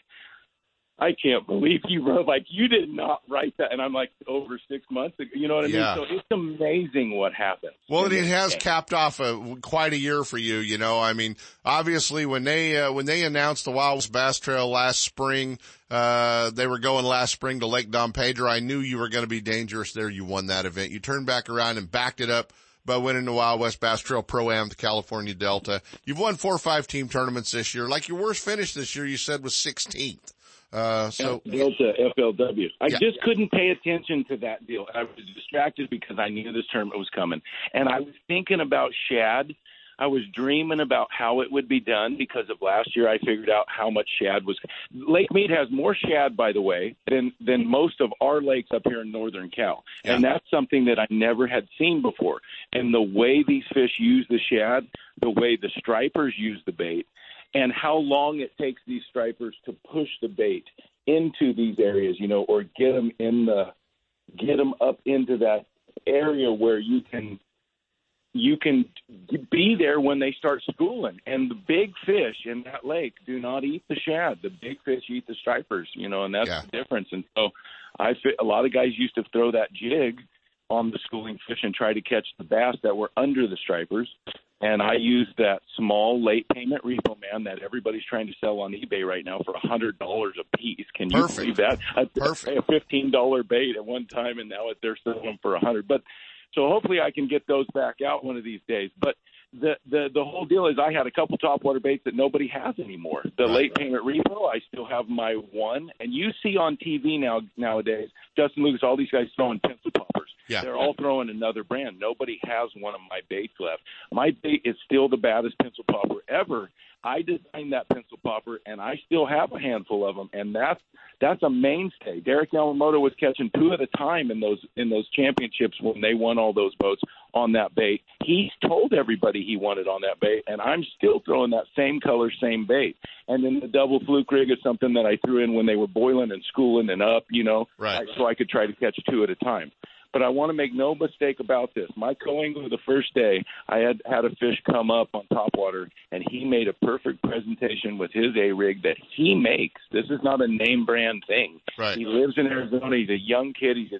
I can't believe you wrote like you did not write that, and I'm like over six months ago. You know what I Yeah. mean? So it's amazing what happens. Well, it has capped off a quite a year for you. You know, I mean, obviously when they uh, when they announced the Wild West Bass Trail last spring, uh, they were going last spring to Lake Don Pedro. I knew you were going to be dangerous there. You won that event. You turned back around and backed it up by winning the Wild West Bass Trail Pro Am, the California Delta. You've won four or five team tournaments this year. Like your worst finish this year, you said was 16th. Uh, so Delta FLW. I Yeah. just couldn't pay attention to that deal. I was distracted because I knew this tournament was coming, and I was thinking about shad. I was dreaming about how it would be done because of last year. I figured out how much shad was. Lake Mead has more shad, by the way, than than most of our lakes up here in northern Cal, and that's something that I never had seen before. And the way these fish use the shad, the way the stripers use the bait, and how long it takes these stripers to push the bait into these areas, you know, or get them in the get them up into that area where you can you can be there when they start schooling. And the big fish in that lake do not eat the shad. The big fish eat the stripers, you know, and that's Yeah. the difference. And so I fi- a lot of guys used to throw that jig on the schooling fish and try to catch the bass that were under the stripers. And I used that small late payment repo man that everybody's trying to sell on eBay right now for a hundred dollars a piece. Can you Perfect. believe that? I Perfect. a fifteen dollar bait at one time, and now they're selling them for a hundred. But so hopefully I can get those back out one of these days. But the the the whole deal is I had a couple topwater baits that nobody has anymore. The Right, late payment repo, I still have my one, and you see on TV now nowadays, Justin Lucas, all these guys throwing pencil poppers. Yeah. They're all throwing another brand. Nobody has one of my baits left. My bait is still the baddest pencil popper ever. I designed that pencil popper, and I still have a handful of them, and that's that's a mainstay. Derek Yamamoto was catching two at a time in those in those championships when they won all those boats on that bait. He told everybody he wanted on that bait, and I'm still throwing that same color, same bait. And then the double fluke rig is something that I threw in when they were boiling and schooling and up, you know, Right. so I could try to catch two at a time. But I want to make no mistake about this. My co-angler the first day, I had had a fish come up on top water, and he made a perfect presentation with his A rig that he makes. This is not a name brand thing. Right. He lives in Arizona. He's a young kid. He's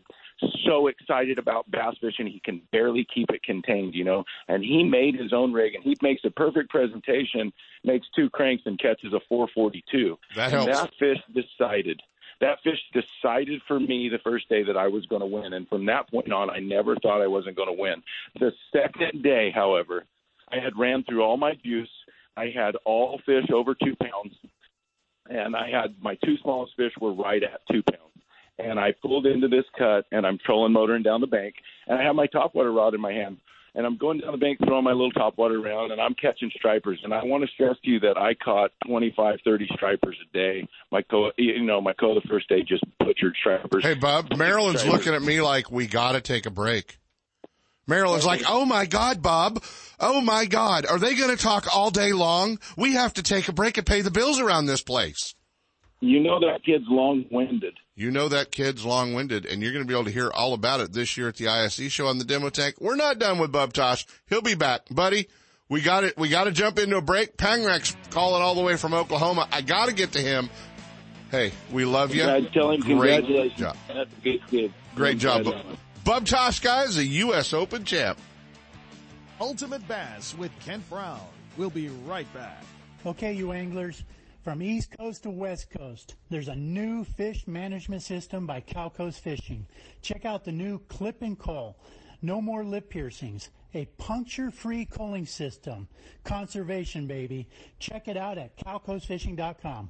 so excited about bass fishing he can barely keep it contained, you know. And he made his own rig, and he makes a perfect presentation, makes two cranks, and catches a 442. That and helps. that fish decided that fish decided for me the first day that I was going to win. And from that point on, I never thought I wasn't going to win. The second day, however, I had ran through all my juice. I had all fish over two pounds, and I had my two smallest fish were right at two pounds. And I pulled into this cut, and I'm trolling motoring down the bank, and I have my topwater rod in my hand and I'm going down the bank throwing my little topwater around, and I'm catching stripers. And I want to stress to you that I caught 25, 30 stripers a day. My co, you know, my co the first day just butchered stripers. Hey, Bob, Marilyn's Stripers. looking at me like we got to take a break. Marilyn's like, oh my God, Bob. Oh my God. Are they going to talk all day long? We have to take a break and pay the bills around this place. You know that kid's long-winded. You know that kid's long-winded and you're going to be able to hear all about it this year at the ISE show on the demo tank. We're not done with Bub Tosh. He'll be back. Buddy, we got it. We got to jump into a break. Pangrac's calling all the way from Oklahoma. I got to get to him. Hey, we love you. Congrats, tell him Great congratulations. job. That's a good kid. Great job. Congrats. Bub Tosh, guys, a U.S. Open champ. Ultimate Bass with Kent Brown. We'll be right back. Okay, you anglers, from East Coast to West Coast, there's a new fish management system by Calco's Fishing. Check out the new Clip and call. No more lip piercings. A puncture-free culling system. Conservation, baby. Check it out at calcosfishing.com.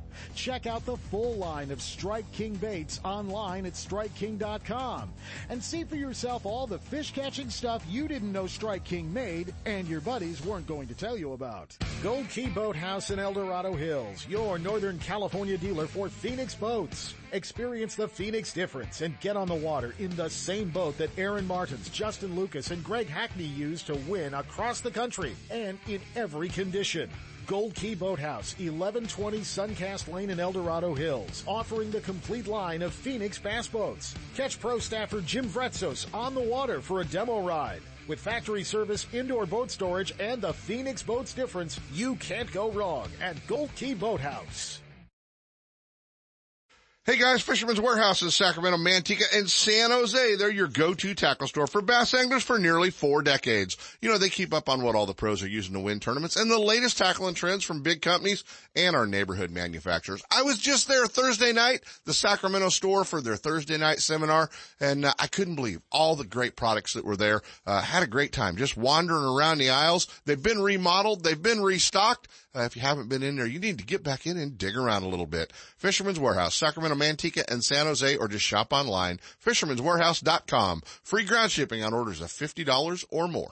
Check out the full line of Strike King baits online at StrikeKing.com and see for yourself all the fish catching stuff you didn't know Strike King made and your buddies weren't going to tell you about. Gold Key Boathouse in El Dorado Hills, your Northern California dealer for Phoenix boats. Experience the Phoenix difference and get on the water in the same boat that Aaron Martens, Justin Lucas, and Greg Hackney used to win across the country and in every condition. Gold Key Boathouse, 1120 Suncast Lane in El Dorado Hills, offering the complete line of Phoenix bass boats. Catch pro staffer Jim Vretzos on the water for a demo ride. With factory service, indoor boat storage, and the Phoenix Boats difference, you can't go wrong at Gold Key Boathouse. Hey guys, Fisherman's Warehouse in Sacramento, Manteca, and San Jose. They're your go-to tackle store for bass anglers for nearly four decades. You know, they keep up on what all the pros are using to win tournaments and the latest tackle and trends from big companies and our neighborhood manufacturers. I was just there Thursday night, the Sacramento store for their Thursday night seminar, and uh, I couldn't believe all the great products that were there. Uh, had a great time just wandering around the aisles. They've been remodeled. They've been restocked. Uh, if you haven't been in there, you need to get back in and dig around a little bit. Fisherman's Warehouse, Sacramento, Manteca, and San Jose, or just shop online. Fisherman'sWarehouse.com. Free ground shipping on orders of $50 or more.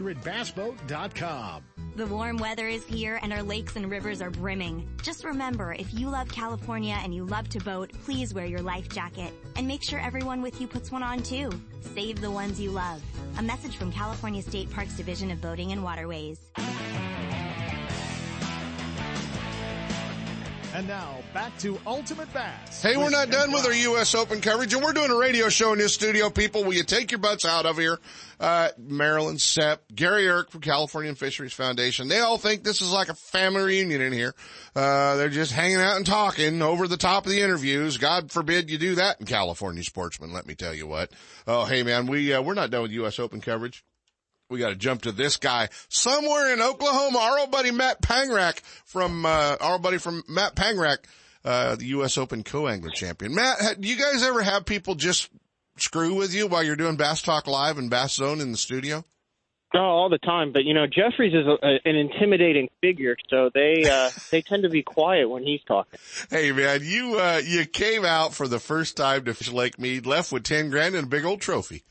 1-800bassboat.com. The warm weather is here and our lakes and rivers are brimming. Just remember, if you love California and you love to boat, please wear your life jacket. And make sure everyone with you puts one on too. Save the ones you love. A message from California State Parks Division of Boating and Waterways. And now back to Ultimate Bass. Hey, we're not done with our U.S. Open coverage, and we're doing a radio show in this studio. People, will you take your butts out of here? Uh, Marilyn, Sep, Gary Irk from California Fisheries Foundation. They all think this is like a family reunion in here. Uh, they're just hanging out and talking over the top of the interviews. God forbid you do that in California sportsman. Let me tell you what. Oh, hey man, we, uh, we're not done with U.S. Open coverage. We got to jump to this guy somewhere in Oklahoma. Our old buddy Matt Pangrac from uh, our old buddy from Matt Pangrac, uh, the U.S. Open co-angler champion. Matt, do you guys ever have people just screw with you while you're doing Bass Talk Live and Bass Zone in the studio? Oh, all the time. But you know, Jeffries is a, a, an intimidating figure, so they uh, they tend to be quiet when he's talking. Hey man, you uh, you came out for the first time to fish Lake Mead, left with ten grand and a big old trophy.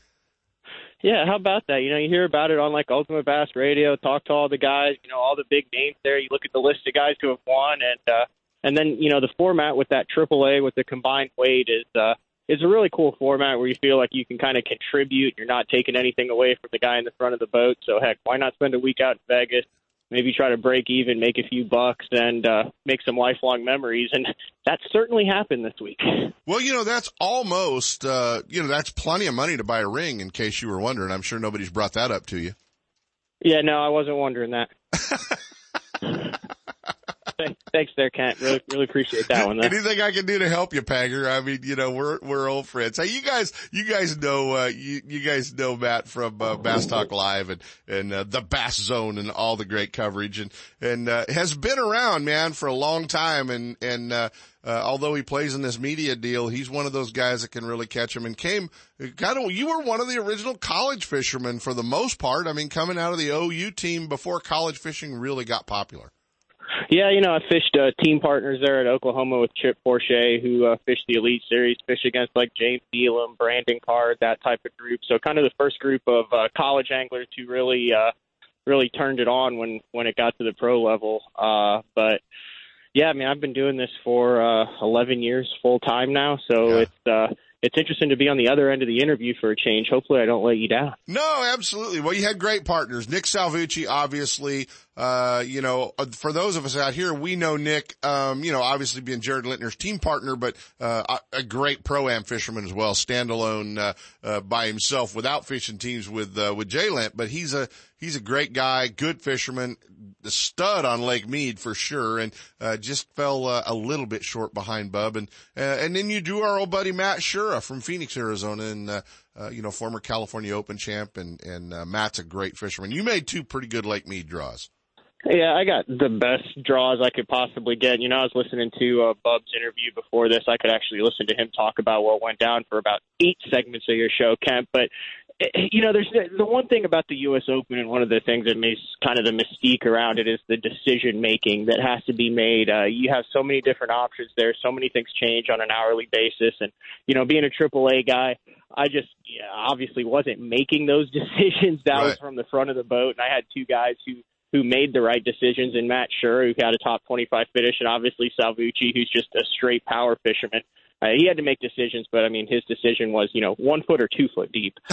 Yeah, how about that? You know, you hear about it on like Ultimate Bass Radio, talk to all the guys, you know, all the big names there. You look at the list of guys who have won, and uh, and then you know the format with that AAA with the combined weight is uh, is a really cool format where you feel like you can kind of contribute. You're not taking anything away from the guy in the front of the boat. So heck, why not spend a week out in Vegas? Maybe try to break even, make a few bucks, and uh, make some lifelong memories. And that certainly happened this week. Well, you know, that's almost, uh, you know, that's plenty of money to buy a ring in case you were wondering. I'm sure nobody's brought that up to you. Yeah, no, I wasn't wondering that. Thanks there, Kent. Really, really appreciate that one. Though. Anything I can do to help you, Pagger? I mean, you know, we're, we're old friends. Hey, you guys, you guys know, uh, you, you guys know Matt from, uh, Bass Talk Live and, and, uh, the Bass Zone and all the great coverage and, and, uh, has been around, man, for a long time. And, and, uh, uh, although he plays in this media deal, he's one of those guys that can really catch him and came kind of, you were one of the original college fishermen for the most part. I mean, coming out of the OU team before college fishing really got popular. Yeah, you know, I fished uh, team partners there at Oklahoma with Chip Forche, who uh, fished the Elite Series, fished against like James Elam, Brandon Card, that type of group. So kind of the first group of uh, college anglers who really, uh, really turned it on when when it got to the pro level. Uh, but yeah, I mean, I've been doing this for uh, 11 years full time now, so yeah. it's. Uh, it's interesting to be on the other end of the interview for a change. Hopefully I don't let you down. No, absolutely. Well, you had great partners. Nick Salvucci, obviously, uh, you know, uh, for those of us out here, we know Nick, um, you know, obviously being Jared Lintner's team partner, but, uh, a great pro-am fisherman as well, standalone, uh, uh, by himself without fishing teams with, uh, with Jay Lint, but he's a, he's a great guy, good fisherman, the stud on Lake Mead for sure, and, uh, just fell, uh, a little bit short behind Bub. And, uh, and then you do our old buddy Matt Shura from Phoenix, Arizona, and, uh, uh, you know, former California Open champ, and, and, uh, Matt's a great fisherman. You made two pretty good Lake Mead draws. Yeah, I got the best draws I could possibly get. You know, I was listening to uh, Bub's interview before this. I could actually listen to him talk about what went down for about eight segments of your show, Kent. But you know, there's the one thing about the U.S. Open, and one of the things that makes kind of the mystique around it is the decision making that has to be made. Uh, you have so many different options there, so many things change on an hourly basis, and you know, being a AAA guy, I just yeah, obviously wasn't making those decisions. That right. was from the front of the boat, and I had two guys who who made the right decisions and Matt Shura, who had a top 25 finish, and obviously Salvucci, who's just a straight power fisherman. Uh, he had to make decisions, but I mean, his decision was, you know, one foot or two foot deep.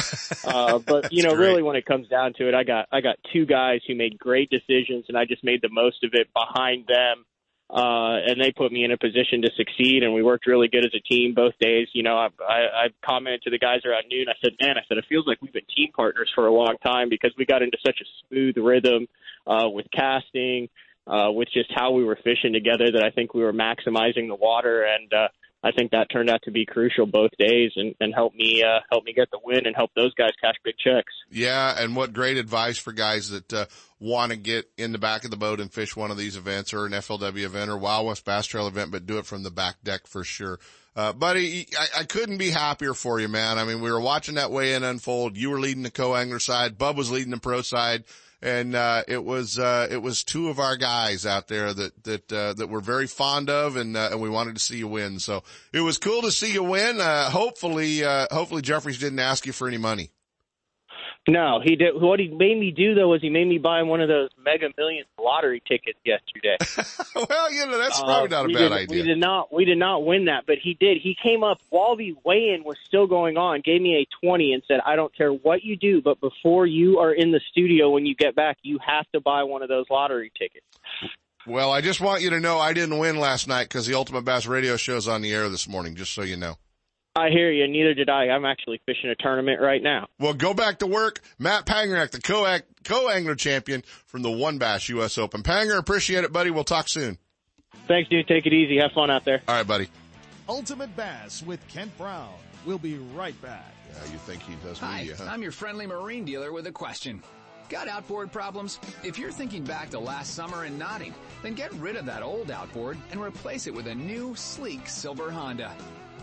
Uh, but you know, great. really, when it comes down to it, I got I got two guys who made great decisions, and I just made the most of it behind them. Uh, and they put me in a position to succeed, and we worked really good as a team both days. You know, I, I, I commented to the guys around noon. I said, "Man, I said it feels like we've been team partners for a long time because we got into such a smooth rhythm uh, with casting, uh, with just how we were fishing together. That I think we were maximizing the water, and uh, I think that turned out to be crucial both days and, and help me uh, help me get the win and help those guys cash big checks. Yeah, and what great advice for guys that uh, want to get in the back of the boat and fish one of these events or an FLW event or Wild West Bass Trail event, but do it from the back deck for sure. Uh, buddy, I, I couldn't be happier for you, man. I mean, we were watching that weigh-in unfold. You were leading the co-angler side. Bub was leading the pro side and uh, it was uh, it was two of our guys out there that that uh, that we're very fond of, and uh, and we wanted to see you win. So it was cool to see you win. Uh, hopefully, uh, hopefully Jeffries didn't ask you for any money. No, he did. What he made me do though was he made me buy one of those Mega Millions lottery tickets yesterday. well, you know that's uh, probably not a bad did, idea. We did not we did not win that, but he did. He came up while the weigh-in was still going on, gave me a twenty, and said, "I don't care what you do, but before you are in the studio when you get back, you have to buy one of those lottery tickets." Well, I just want you to know I didn't win last night because the Ultimate Bass Radio show is on the air this morning. Just so you know. I hear you. Neither did I. I'm actually fishing a tournament right now. Well, go back to work. Matt Pangrac, the co co-angler champion from the One Bass U.S. Open. Panger, appreciate it, buddy. We'll talk soon. Thanks, dude. Take it easy. Have fun out there. All right, buddy. Ultimate Bass with Kent Brown. We'll be right back. Yeah, you think he does Hi, media, huh? I'm your friendly marine dealer with a question. Got outboard problems? If you're thinking back to last summer and nodding, then get rid of that old outboard and replace it with a new, sleek silver Honda.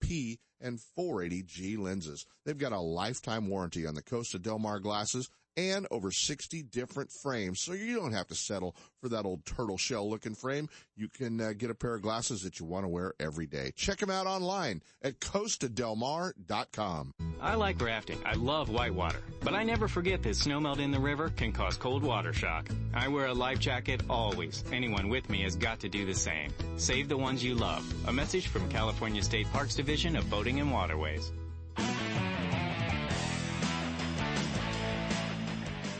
580P, and 480G lenses. They've got a lifetime warranty on the Costa Del Mar glasses and over 60 different frames. So you don't have to settle for that old turtle shell looking frame. You can uh, get a pair of glasses that you want to wear every day. Check them out online at costadelmar.com. I like rafting. I love whitewater. But I never forget that snowmelt in the river can cause cold water shock. I wear a life jacket always. Anyone with me has got to do the same. Save the ones you love. A message from California State Parks Division of Boating and Waterways.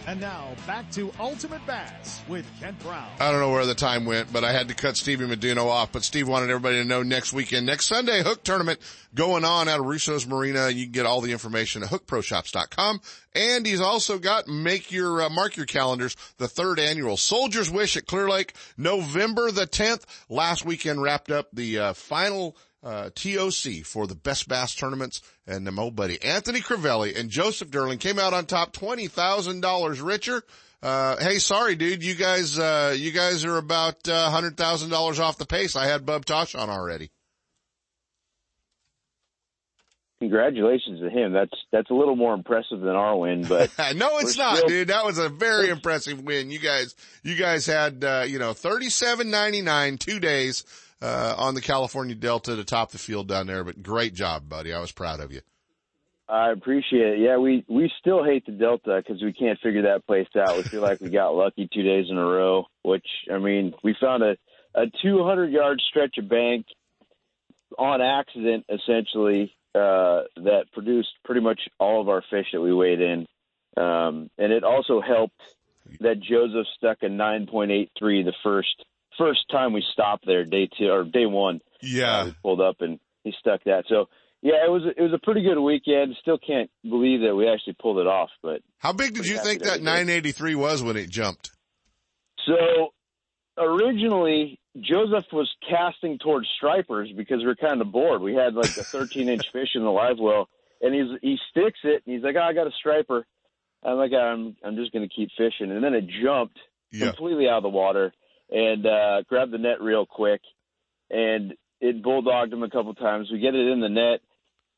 And now back to Ultimate Bass with Kent Brown. I don't know where the time went, but I had to cut Stevie Meduno off. But Steve wanted everybody to know next weekend, next Sunday, hook tournament going on at Russo's Marina. You can get all the information at hookproshops.com. And he's also got make your, uh, mark your calendars, the third annual Soldier's Wish at Clear Lake, November the 10th. Last weekend wrapped up the, uh, final uh, TOC for the best bass tournaments and my old buddy Anthony Crivelli and Joseph Derling came out on top $20,000 richer. Uh, hey, sorry, dude. You guys, uh, you guys are about, uh, $100,000 off the pace. I had Bub Tosh on already. Congratulations to him. That's, that's a little more impressive than our win, but. no, it's not, still- dude. That was a very impressive win. You guys, you guys had, uh, you know, 37.99 two days uh, on the California Delta to top the field down there. But great job, buddy. I was proud of you. I appreciate it. Yeah, we we still hate the Delta because we can't figure that place out. We feel like we got lucky two days in a row. Which I mean, we found a a 200 yard stretch of bank on accident, essentially, uh, that produced pretty much all of our fish that we weighed in, um, and it also helped that Joseph stuck a 9.83 the first first time we stopped there, day two or day one. Yeah, uh, we pulled up and he stuck that. So yeah, it was it was a pretty good weekend. Still can't believe that we actually pulled it off. But how big did you think that 983 was when it jumped? So originally Joseph was casting towards stripers because we were kind of bored. We had like a 13 inch fish in the live well, and he's he sticks it and he's like, oh, I got a striper. I'm like, I'm I'm just going to keep fishing, and then it jumped yeah. completely out of the water and uh, grabbed the net real quick, and it bulldogged him a couple times. We get it in the net,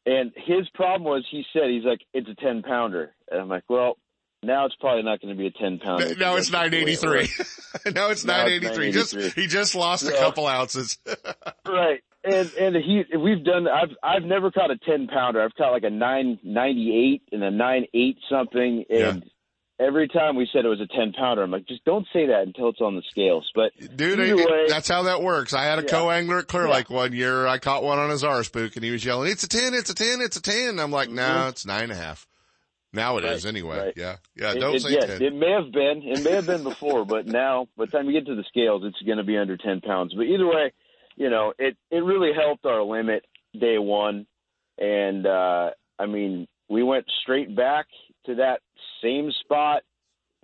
and his problem was he said he's like it's a 10 pounder, and I'm like, well, now it's probably not going to be a 10 pounder. Now it's 983. now it's 983. Just he just lost a couple ounces. right. And and he we've done I've I've never caught a 10 pounder. I've caught like a 998 and a nine eight something and yeah. Every time we said it was a 10 pounder, I'm like, just don't say that until it's on the scales. But dude, it, way, that's how that works. I had a yeah. co-angler at Clear Lake one year. I caught one on his spook and he was yelling, it's a 10, it's a 10, it's a 10. I'm like, no, mm-hmm. it's nine and a half. Now it right, is anyway. Right. Yeah. Yeah. It, Don't it, say yes, 10. It may have been. It may have been before, but now by the time you get to the scales, it's going to be under 10 pounds. But either way, you know, it, it really helped our limit day one. And, uh, I mean, we went straight back to that same spot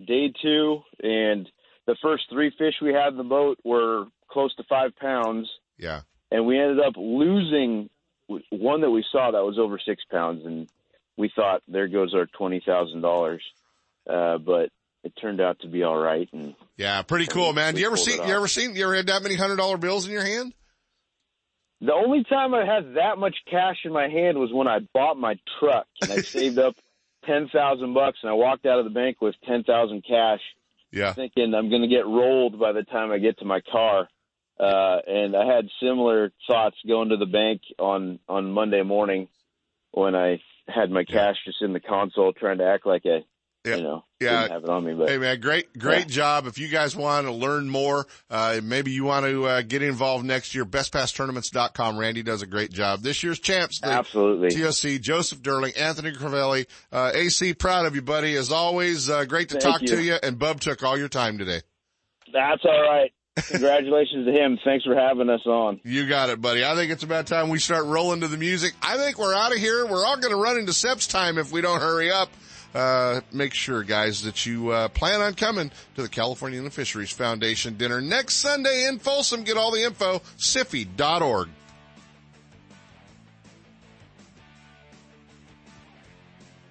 day two. And the first three fish we had in the boat were close to five pounds. Yeah. And we ended up losing one that we saw that was over six pounds. And, we thought there goes our twenty thousand uh, dollars, but it turned out to be all right. And yeah, pretty cool, man. Do you ever see? You ever seen? You ever had that many hundred dollar bills in your hand? The only time I had that much cash in my hand was when I bought my truck and I saved up ten thousand bucks and I walked out of the bank with ten thousand cash. Yeah. Thinking I'm going to get rolled by the time I get to my car. Uh, and I had similar thoughts going to the bank on, on Monday morning when I had my cash just in the console, trying to act like I, yeah. you know, yeah. have it on me. But hey, man, great, great yeah. job. If you guys want to learn more, uh, maybe you want to uh, get involved next year. BestBassTournaments.com. Randy does a great job. This year's champs, absolutely. TOC, Joseph Durling, Anthony Crivelli, uh, AC. Proud of you, buddy. As always, uh, great to Thank talk you. to you. And Bub took all your time today. That's all right. Congratulations to him. Thanks for having us on. You got it, buddy. I think it's about time we start rolling to the music. I think we're out of here. We're all going to run into Sep's time if we don't hurry up. Uh, make sure, guys, that you uh, plan on coming to the California Fisheries Foundation dinner next Sunday in Folsom. Get all the info, SIFI.org.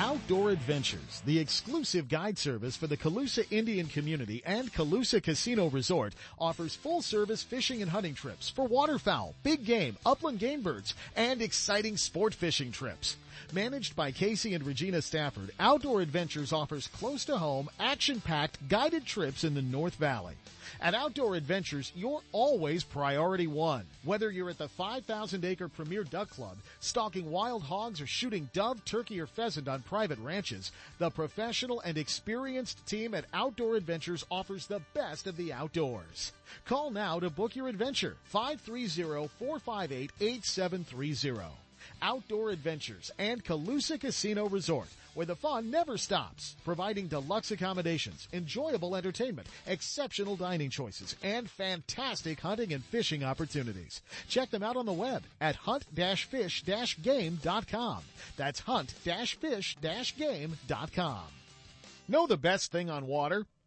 Outdoor Adventures, the exclusive guide service for the Colusa Indian community and Colusa Casino Resort, offers full service fishing and hunting trips for waterfowl, big game, upland game birds, and exciting sport fishing trips. Managed by Casey and Regina Stafford, Outdoor Adventures offers close to home, action packed guided trips in the North Valley. At Outdoor Adventures, you're always priority one. Whether you're at the 5,000 acre Premier Duck Club, stalking wild hogs, or shooting dove, turkey, or pheasant on private ranches, the professional and experienced team at Outdoor Adventures offers the best of the outdoors. Call now to book your adventure. 530-458-8730. Outdoor Adventures and Colusa Casino Resort where the fun never stops, providing deluxe accommodations, enjoyable entertainment, exceptional dining choices, and fantastic hunting and fishing opportunities. Check them out on the web at hunt-fish-game.com. That's hunt-fish-game.com. Know the best thing on water?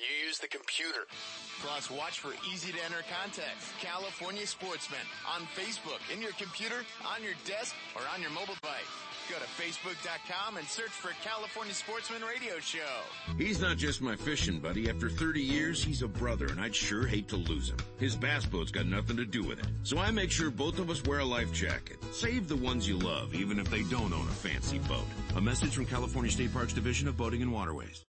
You use the computer. Plus, watch for easy to enter contests. California Sportsman on Facebook, in your computer, on your desk, or on your mobile device. Go to Facebook.com and search for California Sportsman Radio Show. He's not just my fishing buddy. After 30 years, he's a brother, and I'd sure hate to lose him. His bass boat's got nothing to do with it. So I make sure both of us wear a life jacket. Save the ones you love, even if they don't own a fancy boat. A message from California State Parks Division of Boating and Waterways.